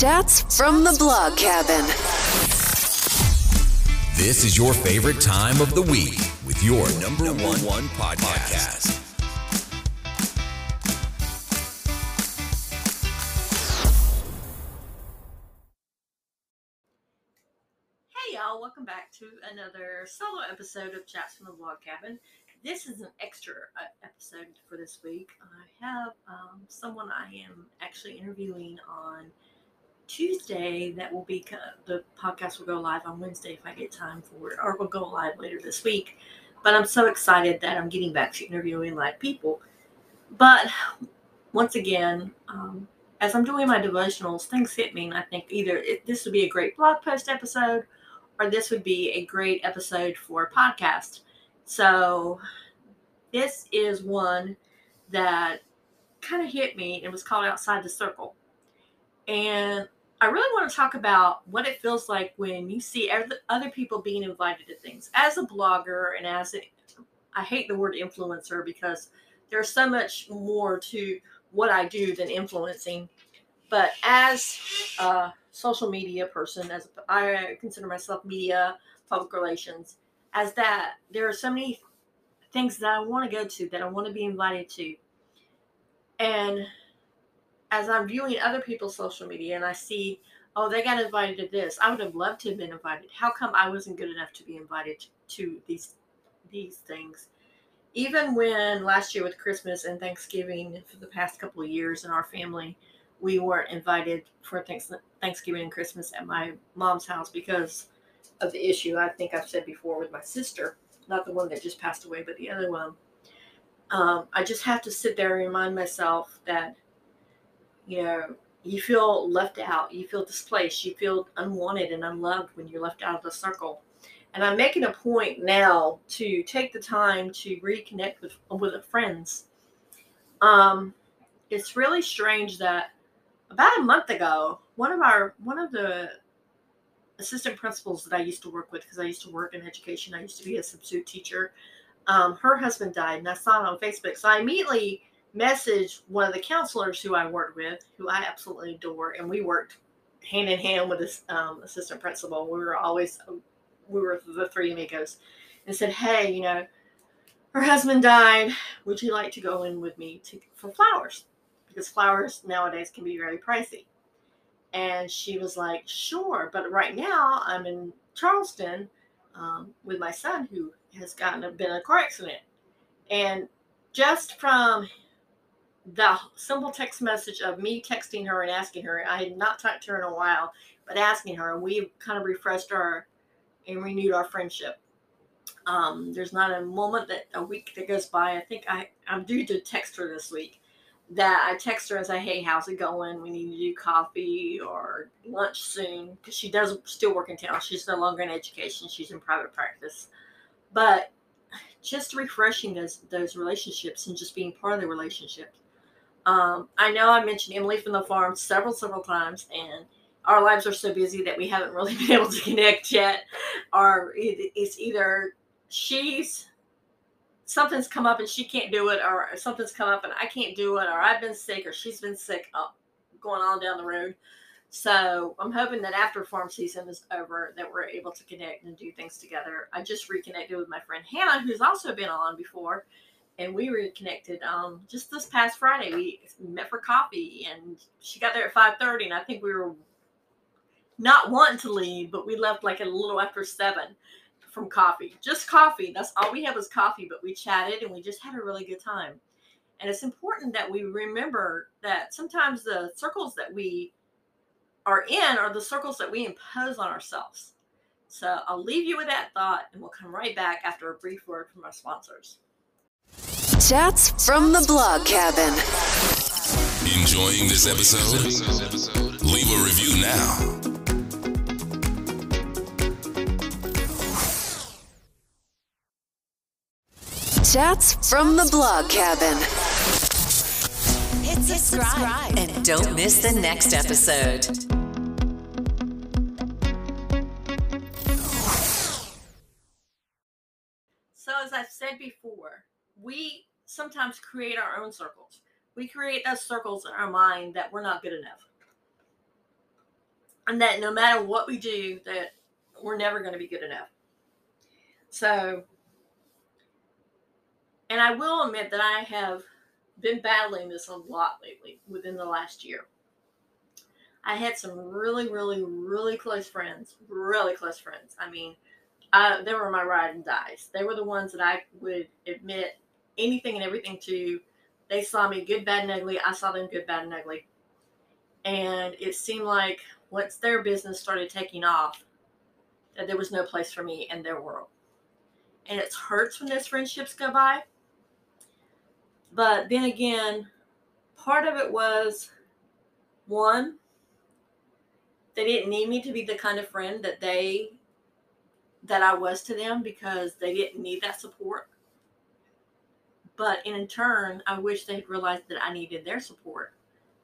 Chats from the blog cabin. This is your favorite time of the week with your number, one, one podcast. Hey y'all, welcome back to another solo episode of Chats from the Blog Cabin. This is an extra uh, episode for this week. I have um, someone I am actually interviewing on Tuesday that will be the podcast will go live on Wednesday if I get time for it, or will go live later this week. But I'm so excited that I'm getting back to interviewing live people. But once again, um, as I'm doing my devotionals, things hit me, and I think either it, this would be a great blog post episode or this would be a great episode for a podcast. So, this is one that kind of hit me. It was called Outside the Circle. And I really want to talk about what it feels like when you see oth- other people being invited to things. As a blogger and as a, I hate the word influencer because there's so much more to what I do than influencing. But as a social media person, as I consider myself media, public relations, as that, there are so many things that I want to go to, that I want to be invited to. And as I'm viewing other people's social media and I see, oh, they got invited to this, I would have loved to have been invited. How come I wasn't good enough to be invited to these these things? Even when last year with Christmas and Thanksgiving for the past couple of years in our family, we weren't invited for thanks, Thanksgiving and Christmas at my mom's house because of the issue I think I've said before with my sister, not the one that just passed away, but the other one. Um, I just have to sit there and remind myself that, you know, you feel left out, you feel displaced, you feel unwanted and unloved when you're left out of the circle. And I'm making a point now to take the time to reconnect with with friends. Um, it's really strange that about a month ago, one of our one of the assistant principals that I used to work with, because I used to work in education, I used to be a substitute teacher. Um, her husband died, and I saw it on Facebook. So I immediately messaged one of the counselors who I worked with, who I absolutely adore, and we worked hand in hand with this um, assistant principal. We were always we were the three amigos, and said, "Hey, you know, her husband died. Would you like to go in with me to for flowers? Because flowers nowadays can be very pricey." And she was like, "Sure, but right now I'm in Charleston um, with my son who has gotten a, been in a car accident, and just from the simple text message of me texting her and asking her, I had not talked to her in a while, but asking her, and we kind of refreshed our and renewed our friendship. Um, there's not a moment that a week that goes by. I think I I'm due to text her this week. That I text her and say, "Hey, how's it going? We need to do coffee or lunch soon." Because she does still work in town. She's no longer in education. She's in private practice. But just refreshing those those relationships and just being part of the relationship. Um, I know I mentioned Emily from the farm several several times, and our lives are so busy that we haven't really been able to connect yet. Or it's either she's something's come up and she can't do it, or something's come up and I can't do it, or I've been sick, or she's been sick, uh, going on down the road. So I'm hoping that after farm season is over, that we're able to connect and do things together. I just reconnected with my friend Hannah, who's also been on before, and we reconnected um, just this past Friday. We met for coffee, and she got there at 5:30, and I think we were not wanting to leave, but we left like a little after seven from coffee. Just coffee. That's all we had was coffee, but we chatted and we just had a really good time. And it's important that we remember that sometimes the circles that we are in are the circles that we impose on ourselves. So I'll leave you with that thought and we'll come right back after a brief word from our sponsors. Chats from the blog cabin. Enjoying this episode? Leave a review now. Chats from the blog cabin. Hit subscribe and don't miss the next episode. So, as I've said before, we sometimes create our own circles. We create those circles in our mind that we're not good enough. and that no matter what we do, that we're never going to be good enough. So, and I will admit that I have been battling this a lot lately within the last year. I had some really, really, really close friends, really close friends. I mean, uh, they were my ride and dies. They were the ones that I would admit anything and everything to. They saw me good, bad, and ugly. I saw them good, bad, and ugly. And it seemed like once their business started taking off, that there was no place for me in their world. And it hurts when those friendships go by. But then again, part of it was one, they didn't need me to be the kind of friend that they that I was to them because they didn't need that support. But in turn, I wish they had realized that I needed their support,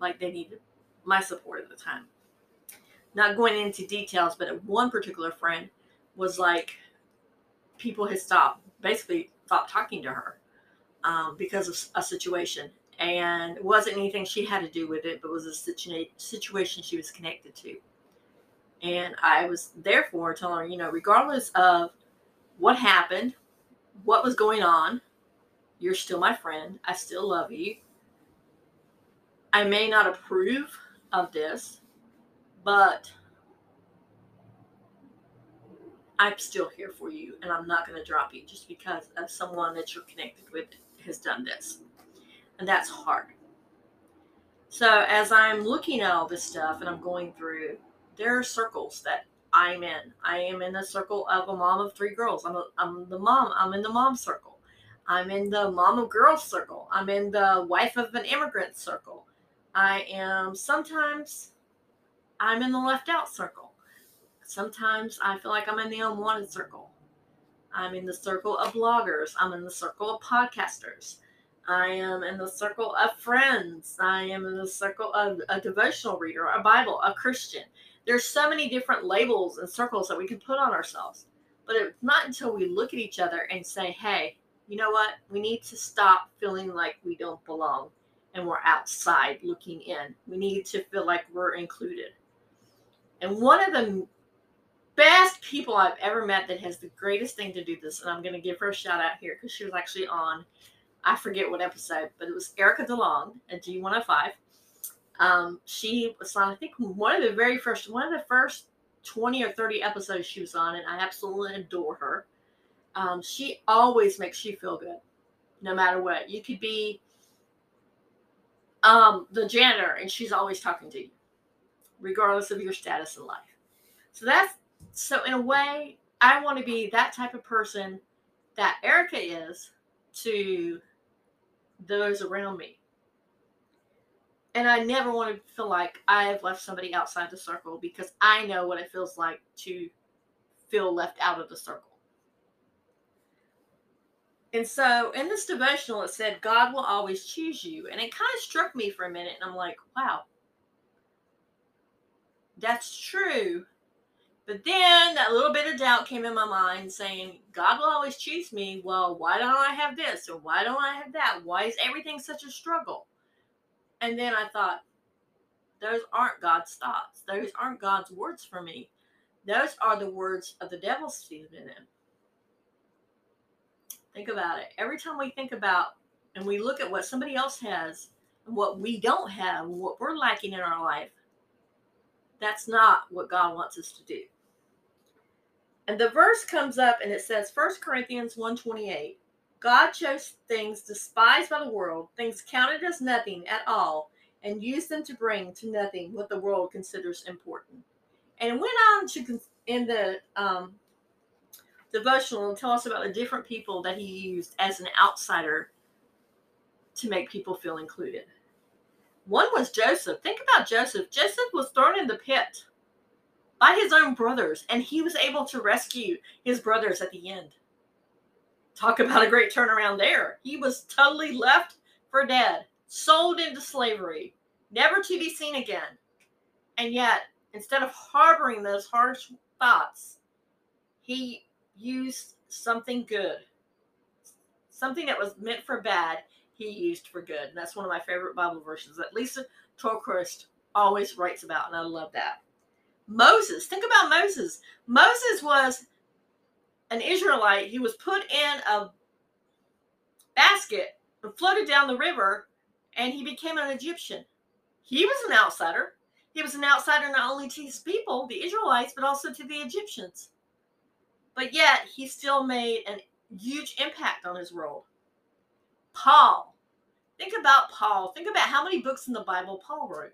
like they needed my support at the time. Not going into details, but one particular friend was like, people had stopped, basically stopped talking to her um, because of a situation. And it wasn't anything she had to do with it, but was a situa- situation she was connected to. And I was therefore telling her, you know, regardless of what happened, what was going on, you're still my friend. I still love you. I may not approve of this, but I'm still here for you and I'm not going to drop you just because of someone that you're connected with has done this. And that's hard. So as I'm looking at all this stuff and I'm going through, there are circles that I'm in. I am in the circle of a mom of three girls. I'm, a, I'm the mom. I'm in the mom circle. I'm in the mom of girls circle. I'm in the wife of an immigrant circle. I am sometimes I'm in the left out circle. Sometimes I feel like I'm in the unwanted circle. I'm in the circle of bloggers. I'm in the circle of podcasters. I am in the circle of friends. I am in the circle of a devotional reader, a Bible, a Christian. There's so many different labels and circles that we can put on ourselves. But it's not until we look at each other and say, hey, you know what? We need to stop feeling like we don't belong and we're outside looking in. We need to feel like we're included. And one of the best people I've ever met that has the greatest thing to do this, and I'm going to give her a shout out here because she was actually on, I forget what episode, but it was Erica DeLong at G105. Um, she was on, I think, one of the very first, one of the first 20 or 30 episodes she was on, and I absolutely adore her. Um, she always makes you feel good, no matter what. You could be um, the janitor, and she's always talking to you, regardless of your status in life. So that's so in a way, I want to be that type of person that Erica is to those around me. And I never want to feel like I have left somebody outside the circle because I know what it feels like to feel left out of the circle. And so in this devotional, it said, God will always choose you. And it kind of struck me for a minute. And I'm like, wow, that's true. But then that little bit of doubt came in my mind saying, God will always choose me. Well, why don't I have this? Or why don't I have that? Why is everything such a struggle? And then I thought, those aren't God's thoughts. Those aren't God's words for me. Those are the words of the devil Stephen in. Think about it. Every time we think about and we look at what somebody else has and what we don't have, what we're lacking in our life, that's not what God wants us to do. And the verse comes up and it says 1 Corinthians 128. God chose things despised by the world, things counted as nothing at all, and used them to bring to nothing what the world considers important. And went on to in the um, devotional and tell us about the different people that he used as an outsider to make people feel included. One was Joseph. Think about Joseph. Joseph was thrown in the pit by his own brothers, and he was able to rescue his brothers at the end. Talk about a great turnaround there. He was totally left for dead, sold into slavery, never to be seen again. And yet, instead of harboring those harsh thoughts, he used something good, something that was meant for bad, he used for good. And that's one of my favorite Bible verses that Lysa TerKeurst always writes about, and I love that. Moses, think about Moses. Moses was an Israelite. He was put in a basket and floated down the river, and he became an Egyptian. He was an outsider. He was an outsider not only to his people, the Israelites, but also to the Egyptians. But yet, he still made a huge impact on his world. Paul. Think about Paul. Think about how many books in the Bible Paul wrote.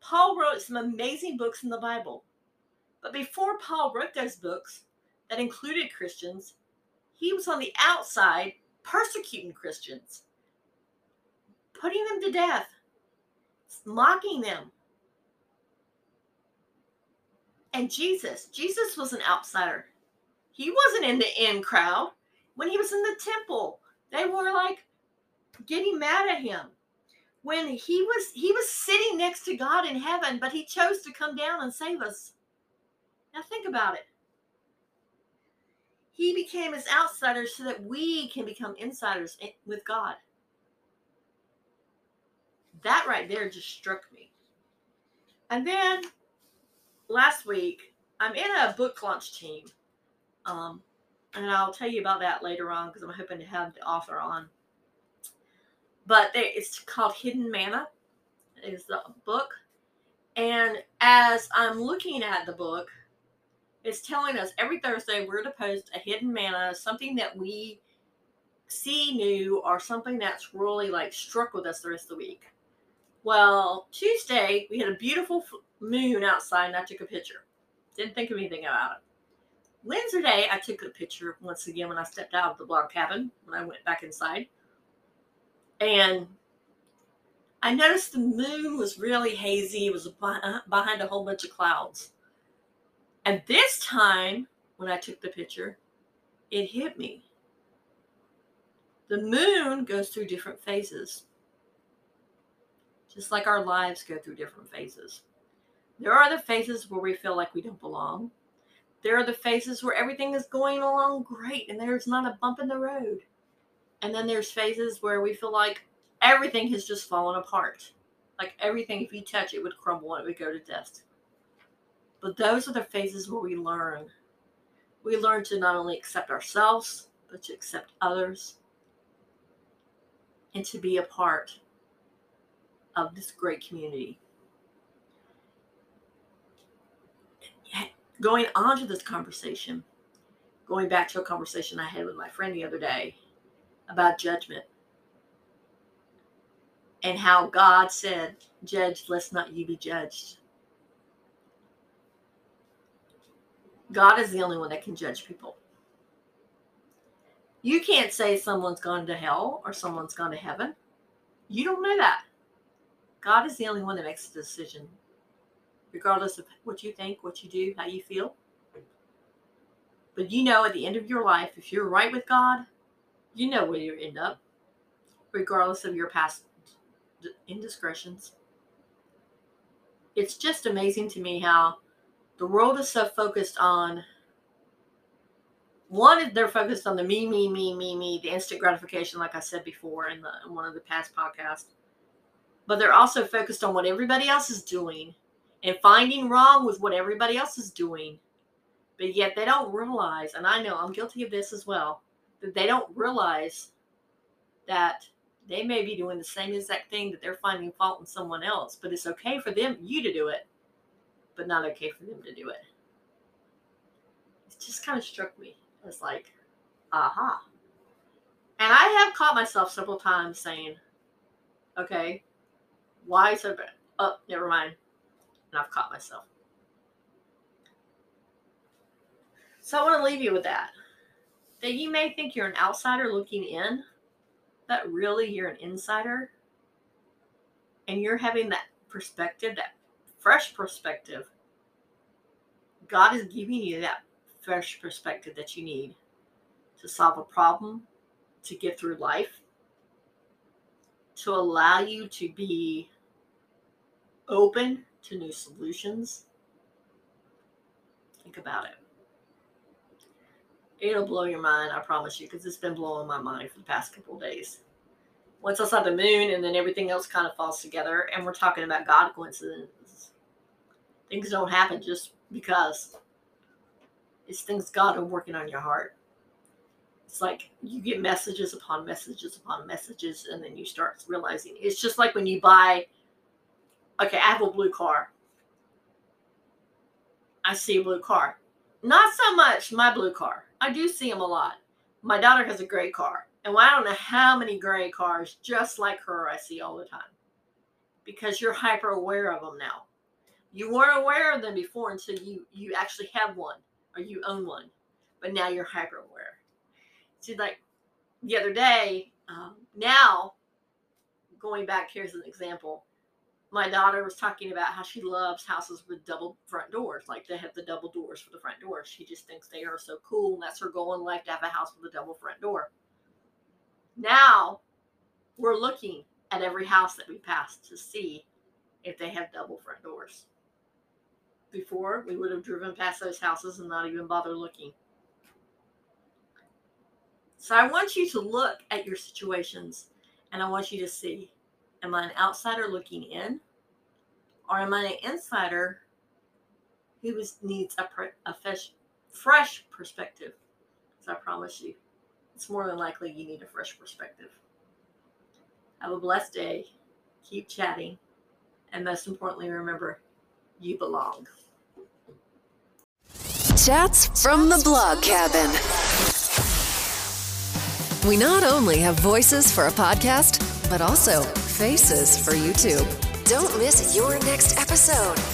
Paul wrote some amazing books in the Bible. But before Paul wrote those books that included Christians, he was on the outside persecuting Christians, putting them to death, mocking them. And Jesus, Jesus was an outsider. He wasn't in the in crowd. When he was in the temple, they were like getting mad at him. When he was he was sitting next to God in heaven, but he chose to come down and save us. Now think about it. He became his outsider so that we can become insiders with God. That right there just struck me. And then last week, I'm in a book launch team. Um, and I'll tell you about that later on because I'm hoping to have the author on. But they, it's called Hidden Manna, is the book. And as I'm looking at the book, it's telling us every Thursday we're to post a hidden manna, something that we see new or something that's really like struck with us the rest of the week. Well, Tuesday we had a beautiful moon outside and I took a picture. Didn't think of anything about it. Wednesday, I took a picture once again when I stepped out of the log cabin when I went back inside. And I noticed the moon was really hazy. It was uh, behind a whole bunch of clouds. And this time, when I took the picture, it hit me. The moon goes through different phases, just like our lives go through different phases. There are the phases where we feel like we don't belong. There are the phases where everything is going along great and there's not a bump in the road. And then there's phases where we feel like everything has just fallen apart. Like everything, if you touch it, would crumble and it would go to dust. But those are the phases where we learn. We learn to not only accept ourselves, but to accept others and to be a part of this great community. Going on to this conversation, going back to a conversation I had with my friend the other day about judgment and how God said, Judge, lest not you be judged. God is the only one that can judge people. You can't say someone's gone to hell or someone's gone to heaven. You don't know that. God is the only one that makes the decision, regardless of what you think, what you do, how you feel. But you know, at the end of your life, if you're right with God, you know where you end up, regardless of your past indiscretions. It's just amazing to me how the world is so focused on one they're focused on the me me me me me the instant gratification like i said before in, the, in one of the past podcasts but they're also focused on what everybody else is doing and finding wrong with what everybody else is doing but yet they don't realize and i know i'm guilty of this as well that they don't realize that they may be doing the same exact thing that they're finding fault in someone else but it's okay for them you to do it but not okay for them to do it. It just kind of struck me as like, aha. And I have caught myself several times saying, okay, why so bad? Oh, never mind. And I've caught myself. So I want to leave you with that. That you may think you're an outsider looking in, but really you're an insider. And you're having that perspective, that fresh perspective. God is giving you that fresh perspective that you need to solve a problem, to get through life, to allow you to be open to new solutions. Think about it. It'll blow your mind, I promise you, because it's been blowing my mind for the past couple days. Once I saw the moon, and then everything else kind of falls together, and we're talking about God coincidences things don't happen just because. It's things God are working on your heart. It's like you get messages upon messages upon messages, and then you start realizing it's just like when you buy. Okay, I have a blue car. I see a blue car. Not so much my blue car. I do see them a lot. My daughter has a gray car. And I don't know how many gray cars just like her I see all the time. Because you're hyper aware of them now. You weren't aware of them before until you you actually have one or you own one. But now you're hyper aware. See, like the other day, um, now going back here's an example my daughter was talking about how she loves houses with double front doors. Like they have the double doors for the front doors. She just thinks they are so cool. And that's her goal in life to have a house with a double front door. Now we're looking at every house that we pass to see if they have double front doors. Before, we would have driven past those houses and not even bother looking. So I want you to look at your situations and I want you to see Am I an outsider looking in? Or am I an insider who was, needs a, a fresh, fresh perspective? So I promise you, it's more than likely you need a fresh perspective. Have a blessed day. Keep chatting. And most importantly, remember, you belong. Chats from the blog cabin. We not only have voices for a podcast, but also faces for YouTube. Don't miss your next episode.